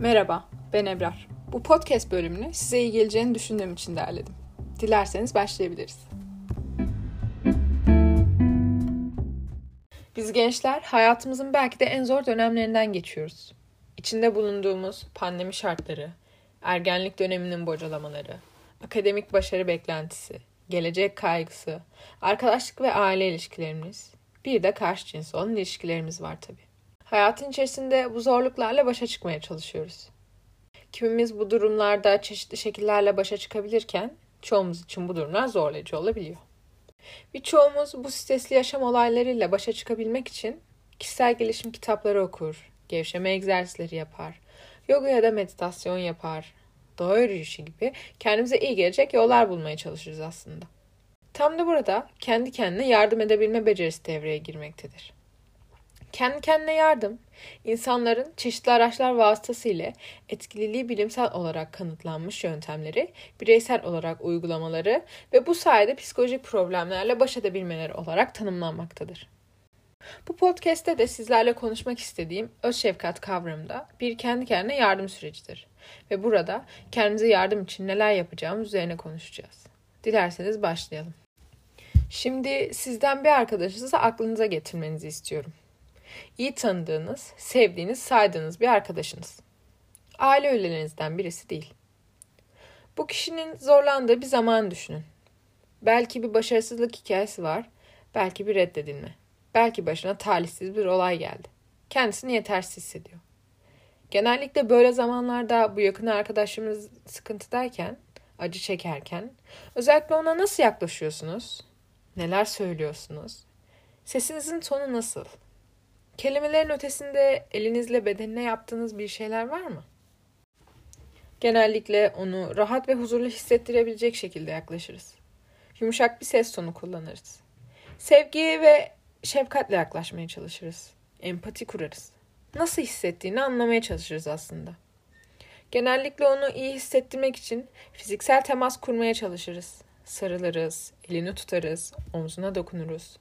Merhaba, ben Ebrar. Bu podcast bölümünü size iyi geleceğini düşündüğüm için derledim. Dilerseniz başlayabiliriz. Biz gençler hayatımızın belki de en zor dönemlerinden geçiyoruz. İçinde bulunduğumuz pandemi şartları, ergenlik döneminin bocalamaları, akademik başarı beklentisi, gelecek kaygısı, arkadaşlık ve aile ilişkilerimiz, bir de karşı cins olan ilişkilerimiz var tabii. Hayatın içerisinde bu zorluklarla başa çıkmaya çalışıyoruz. Kimimiz bu durumlarda çeşitli şekillerle başa çıkabilirken çoğumuz için bu durumlar zorlayıcı olabiliyor. Birçoğumuz bu stresli yaşam olaylarıyla başa çıkabilmek için kişisel gelişim kitapları okur, gevşeme egzersizleri yapar, yoga ya da meditasyon yapar, doğa yürüyüşü gibi kendimize iyi gelecek yollar bulmaya çalışırız aslında. Tam da burada kendi kendine yardım edebilme becerisi devreye girmektedir. Kendi kendine yardım, insanların çeşitli araçlar vasıtasıyla etkililiği bilimsel olarak kanıtlanmış yöntemleri, bireysel olarak uygulamaları ve bu sayede psikolojik problemlerle baş edebilmeleri olarak tanımlanmaktadır. Bu podcast'te de sizlerle konuşmak istediğim öz şefkat kavramı da bir kendi kendine yardım sürecidir. Ve burada kendimize yardım için neler yapacağımız üzerine konuşacağız. Dilerseniz başlayalım. Şimdi sizden bir arkadaşınızı aklınıza getirmenizi istiyorum. İyi tanıdığınız, sevdiğiniz, saydığınız bir arkadaşınız. Aile üyelerinizden birisi değil. Bu kişinin zorlandığı bir zaman düşünün. Belki bir başarısızlık hikayesi var, belki bir reddedilme. Belki başına talihsiz bir olay geldi. Kendisini yetersiz hissediyor. Genellikle böyle zamanlarda bu yakın arkadaşımız sıkıntıdayken, acı çekerken özellikle ona nasıl yaklaşıyorsunuz? Neler söylüyorsunuz? Sesinizin tonu nasıl? Kelimelerin ötesinde elinizle bedenine yaptığınız bir şeyler var mı? Genellikle onu rahat ve huzurlu hissettirebilecek şekilde yaklaşırız. Yumuşak bir ses tonu kullanırız. Sevgi ve şefkatle yaklaşmaya çalışırız. Empati kurarız. Nasıl hissettiğini anlamaya çalışırız aslında. Genellikle onu iyi hissettirmek için fiziksel temas kurmaya çalışırız. Sarılırız, elini tutarız, omzuna dokunuruz.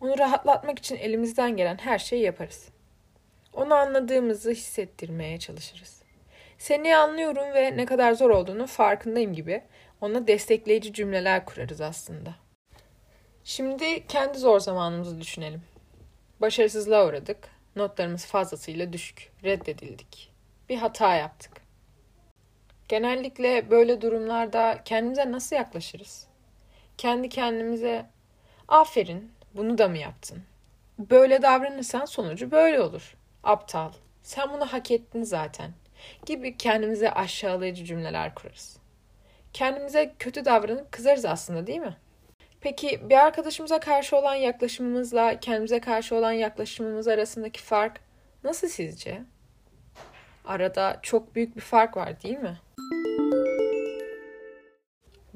Onu rahatlatmak için elimizden gelen her şeyi yaparız. Onu anladığımızı hissettirmeye çalışırız. Seni anlıyorum ve ne kadar zor olduğunu farkındayım gibi ona destekleyici cümleler kurarız aslında. Şimdi kendi zor zamanımızı düşünelim. Başarısızlığa uğradık. Notlarımız fazlasıyla düşük. Reddedildik. Bir hata yaptık. Genellikle böyle durumlarda kendimize nasıl yaklaşırız? Kendi kendimize aferin bunu da mı yaptın? Böyle davranırsan sonucu böyle olur. Aptal. Sen bunu hak ettin zaten. Gibi kendimize aşağılayıcı cümleler kurarız. Kendimize kötü davranıp kızarız aslında değil mi? Peki bir arkadaşımıza karşı olan yaklaşımımızla kendimize karşı olan yaklaşımımız arasındaki fark nasıl sizce? Arada çok büyük bir fark var değil mi?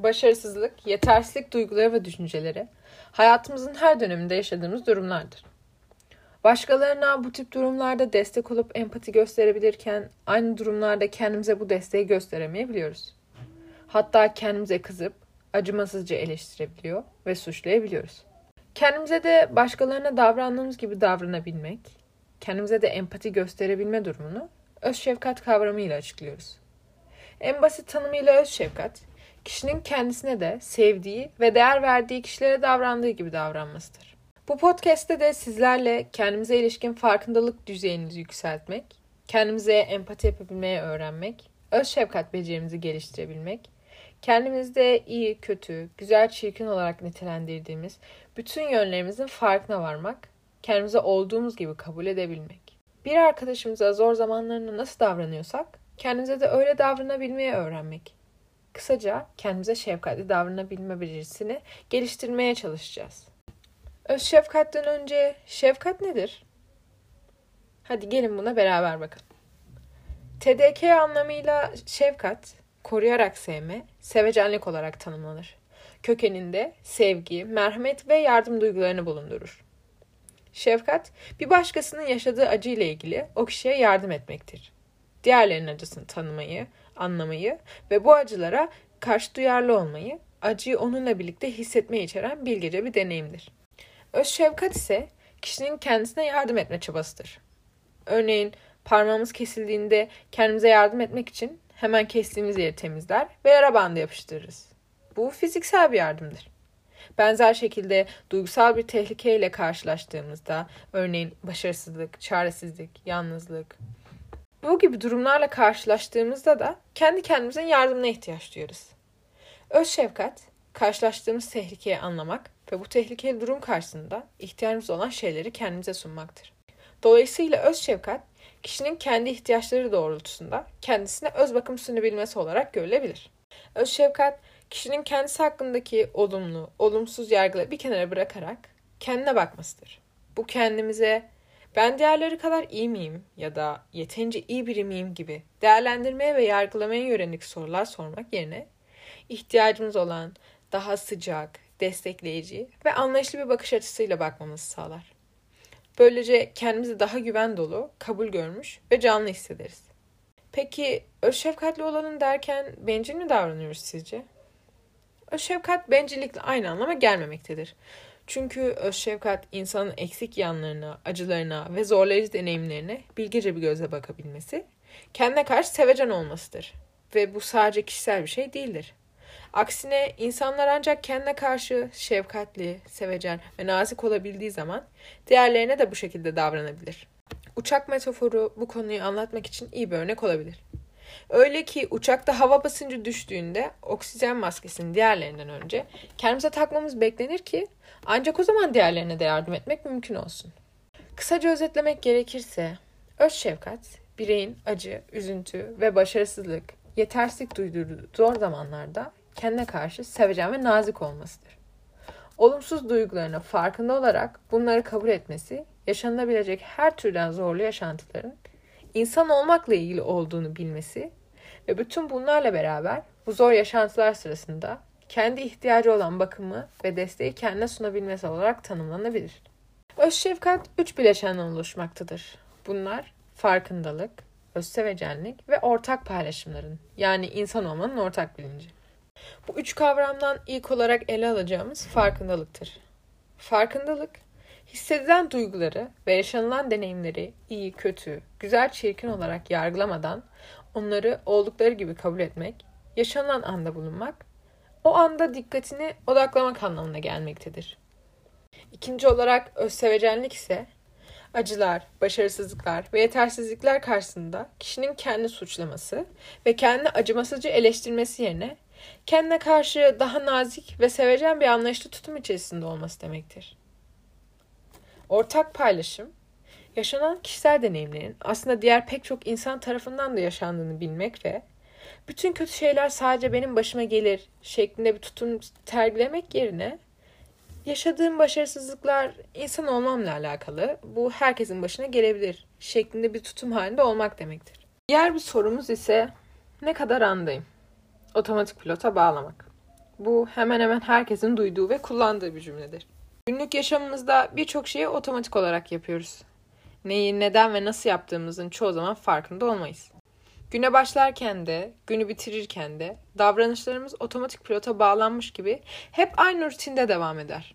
Başarısızlık, yetersizlik duyguları ve düşünceleri hayatımızın her döneminde yaşadığımız durumlardır. Başkalarına bu tip durumlarda destek olup empati gösterebilirken aynı durumlarda kendimize bu desteği gösteremeyebiliyoruz. Hatta kendimize kızıp acımasızca eleştirebiliyor ve suçlayabiliyoruz. Kendimize de başkalarına davrandığımız gibi davranabilmek, kendimize de empati gösterebilme durumunu öz şefkat kavramıyla açıklıyoruz. En basit tanımıyla öz şefkat, kişinin kendisine de sevdiği ve değer verdiği kişilere davrandığı gibi davranmasıdır. Bu podcast'te de sizlerle kendimize ilişkin farkındalık düzeyinizi yükseltmek, kendimize empati yapabilmeye öğrenmek, öz şefkat becerimizi geliştirebilmek, kendimizde iyi, kötü, güzel, çirkin olarak nitelendirdiğimiz bütün yönlerimizin farkına varmak, kendimize olduğumuz gibi kabul edebilmek. Bir arkadaşımıza zor zamanlarında nasıl davranıyorsak, kendimize de öyle davranabilmeye öğrenmek. Kısaca kendimize şefkatli davranabilme becerisini geliştirmeye çalışacağız. Öz şefkatten önce şefkat nedir? Hadi gelin buna beraber bakalım. TDK anlamıyla şefkat, koruyarak sevme, sevecenlik olarak tanımlanır. Kökeninde sevgi, merhamet ve yardım duygularını bulundurur. Şefkat, bir başkasının yaşadığı acı ile ilgili o kişiye yardım etmektir. Diğerlerinin acısını tanımayı, anlamayı ve bu acılara karşı duyarlı olmayı, acıyı onunla birlikte hissetmeyi içeren bilgece bir deneyimdir. Öz şefkat ise kişinin kendisine yardım etme çabasıdır. Örneğin Parmağımız kesildiğinde kendimize yardım etmek için hemen kestiğimiz yeri temizler ve yara bandı yapıştırırız. Bu fiziksel bir yardımdır. Benzer şekilde duygusal bir tehlikeyle karşılaştığımızda, örneğin başarısızlık, çaresizlik, yalnızlık, bu gibi durumlarla karşılaştığımızda da kendi kendimizin yardımına ihtiyaç duyarız. Öz şefkat, karşılaştığımız tehlikeyi anlamak ve bu tehlikeli durum karşısında ihtiyacımız olan şeyleri kendimize sunmaktır. Dolayısıyla öz şefkat, kişinin kendi ihtiyaçları doğrultusunda kendisine öz bakım sunabilmesi olarak görülebilir. Öz şefkat, kişinin kendisi hakkındaki olumlu, olumsuz yargıları bir kenara bırakarak kendine bakmasıdır. Bu kendimize ben diğerleri kadar iyi miyim ya da yeterince iyi biri miyim gibi değerlendirmeye ve yargılamaya yönelik sorular sormak yerine ihtiyacımız olan daha sıcak, destekleyici ve anlayışlı bir bakış açısıyla bakmamızı sağlar. Böylece kendimizi daha güven dolu, kabul görmüş ve canlı hissederiz. Peki öz şefkatli olalım derken bencil mi davranıyoruz sizce? Öz şefkat bencillikle aynı anlama gelmemektedir. Çünkü öz şefkat insanın eksik yanlarına, acılarına ve zorlayıcı deneyimlerine bilgece bir gözle bakabilmesi, kendine karşı sevecen olmasıdır. Ve bu sadece kişisel bir şey değildir. Aksine insanlar ancak kendine karşı şefkatli, sevecen ve nazik olabildiği zaman diğerlerine de bu şekilde davranabilir. Uçak metaforu bu konuyu anlatmak için iyi bir örnek olabilir. Öyle ki uçakta hava basıncı düştüğünde oksijen maskesini diğerlerinden önce kendimize takmamız beklenir ki ancak o zaman diğerlerine de yardım etmek mümkün olsun. Kısaca özetlemek gerekirse öz şefkat bireyin acı, üzüntü ve başarısızlık, yetersizlik duyduğu zor zamanlarda kendine karşı sevecen ve nazik olmasıdır. Olumsuz duygularına farkında olarak bunları kabul etmesi, yaşanılabilecek her türden zorlu yaşantıların insan olmakla ilgili olduğunu bilmesi ve bütün bunlarla beraber bu zor yaşantılar sırasında kendi ihtiyacı olan bakımı ve desteği kendine sunabilmesi olarak tanımlanabilir. Öz şefkat üç bileşenden oluşmaktadır. Bunlar farkındalık, özsevecenlik ve ortak paylaşımların yani insan olmanın ortak bilinci. Bu üç kavramdan ilk olarak ele alacağımız farkındalıktır. Farkındalık, hissedilen duyguları ve yaşanılan deneyimleri iyi, kötü, güzel, çirkin olarak yargılamadan onları oldukları gibi kabul etmek, yaşanan anda bulunmak, o anda dikkatini odaklamak anlamına gelmektedir. İkinci olarak özsevecenlik ise acılar, başarısızlıklar ve yetersizlikler karşısında kişinin kendi suçlaması ve kendi acımasızca eleştirmesi yerine kendine karşı daha nazik ve sevecen bir anlayışlı tutum içerisinde olması demektir. Ortak paylaşım, yaşanan kişisel deneyimlerin aslında diğer pek çok insan tarafından da yaşandığını bilmek ve bütün kötü şeyler sadece benim başıma gelir şeklinde bir tutum tergilemek yerine yaşadığım başarısızlıklar insan olmamla alakalı. Bu herkesin başına gelebilir şeklinde bir tutum halinde olmak demektir. Diğer bir sorumuz ise ne kadar andayım? Otomatik pilota bağlamak. Bu hemen hemen herkesin duyduğu ve kullandığı bir cümledir. Günlük yaşamımızda birçok şeyi otomatik olarak yapıyoruz. Neyi, neden ve nasıl yaptığımızın çoğu zaman farkında olmayız. Güne başlarken de, günü bitirirken de davranışlarımız otomatik pilota bağlanmış gibi hep aynı rutinde devam eder.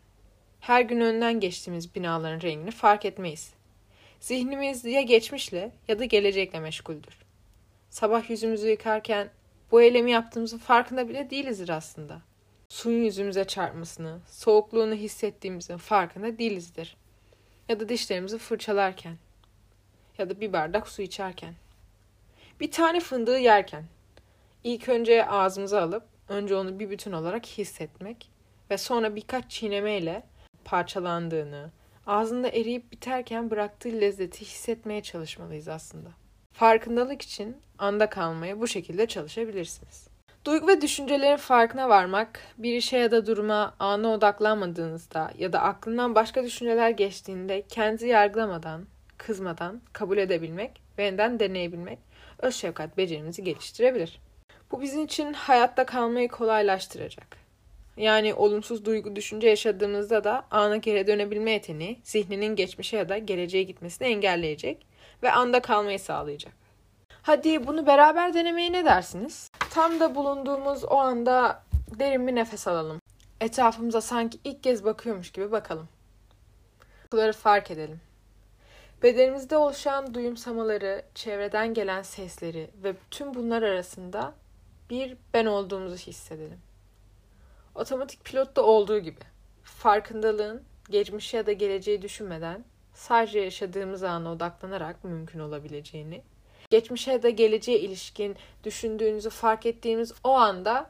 Her gün önden geçtiğimiz binaların rengini fark etmeyiz. Zihnimiz ya geçmişle ya da gelecekle meşguldür. Sabah yüzümüzü yıkarken bu eylemi yaptığımızın farkında bile değilizdir aslında. Suyun yüzümüze çarpmasını, soğukluğunu hissettiğimizin farkında değilizdir. Ya da dişlerimizi fırçalarken ya da bir bardak su içerken. Bir tane fındığı yerken ilk önce ağzımıza alıp önce onu bir bütün olarak hissetmek ve sonra birkaç çiğnemeyle parçalandığını, ağzında eriyip biterken bıraktığı lezzeti hissetmeye çalışmalıyız aslında. Farkındalık için anda kalmaya bu şekilde çalışabilirsiniz. Duygu ve düşüncelerin farkına varmak, bir işe ya da duruma ana odaklanmadığınızda ya da aklından başka düşünceler geçtiğinde kendi yargılamadan, kızmadan kabul edebilmek ve yeniden deneyebilmek öz şefkat becerimizi geliştirebilir. Bu bizim için hayatta kalmayı kolaylaştıracak. Yani olumsuz duygu düşünce yaşadığımızda da ana geri dönebilme yeteneği zihninin geçmişe ya da geleceğe gitmesini engelleyecek ve anda kalmayı sağlayacak. Hadi bunu beraber denemeye ne dersiniz? Tam da bulunduğumuz o anda derin bir nefes alalım. Etrafımıza sanki ilk kez bakıyormuş gibi bakalım. Duyguları fark edelim. Bedenimizde oluşan duyumsamaları, çevreden gelen sesleri ve tüm bunlar arasında bir ben olduğumuzu hissedelim. Otomatik pilotta olduğu gibi farkındalığın geçmişi ya da geleceği düşünmeden sadece yaşadığımız ana odaklanarak mümkün olabileceğini, geçmişe ya da geleceğe ilişkin düşündüğünüzü fark ettiğimiz o anda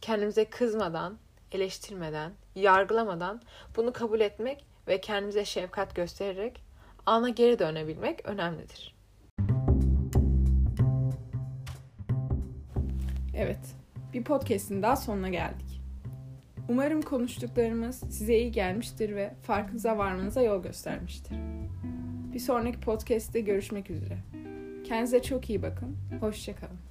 kendimize kızmadan, eleştirmeden, yargılamadan bunu kabul etmek ve kendimize şefkat göstererek ana geri dönebilmek önemlidir. Evet, bir podcast'in daha sonuna geldik. Umarım konuştuklarımız size iyi gelmiştir ve farkınıza varmanıza yol göstermiştir. Bir sonraki podcast'te görüşmek üzere. Kendinize çok iyi bakın. Hoşçakalın.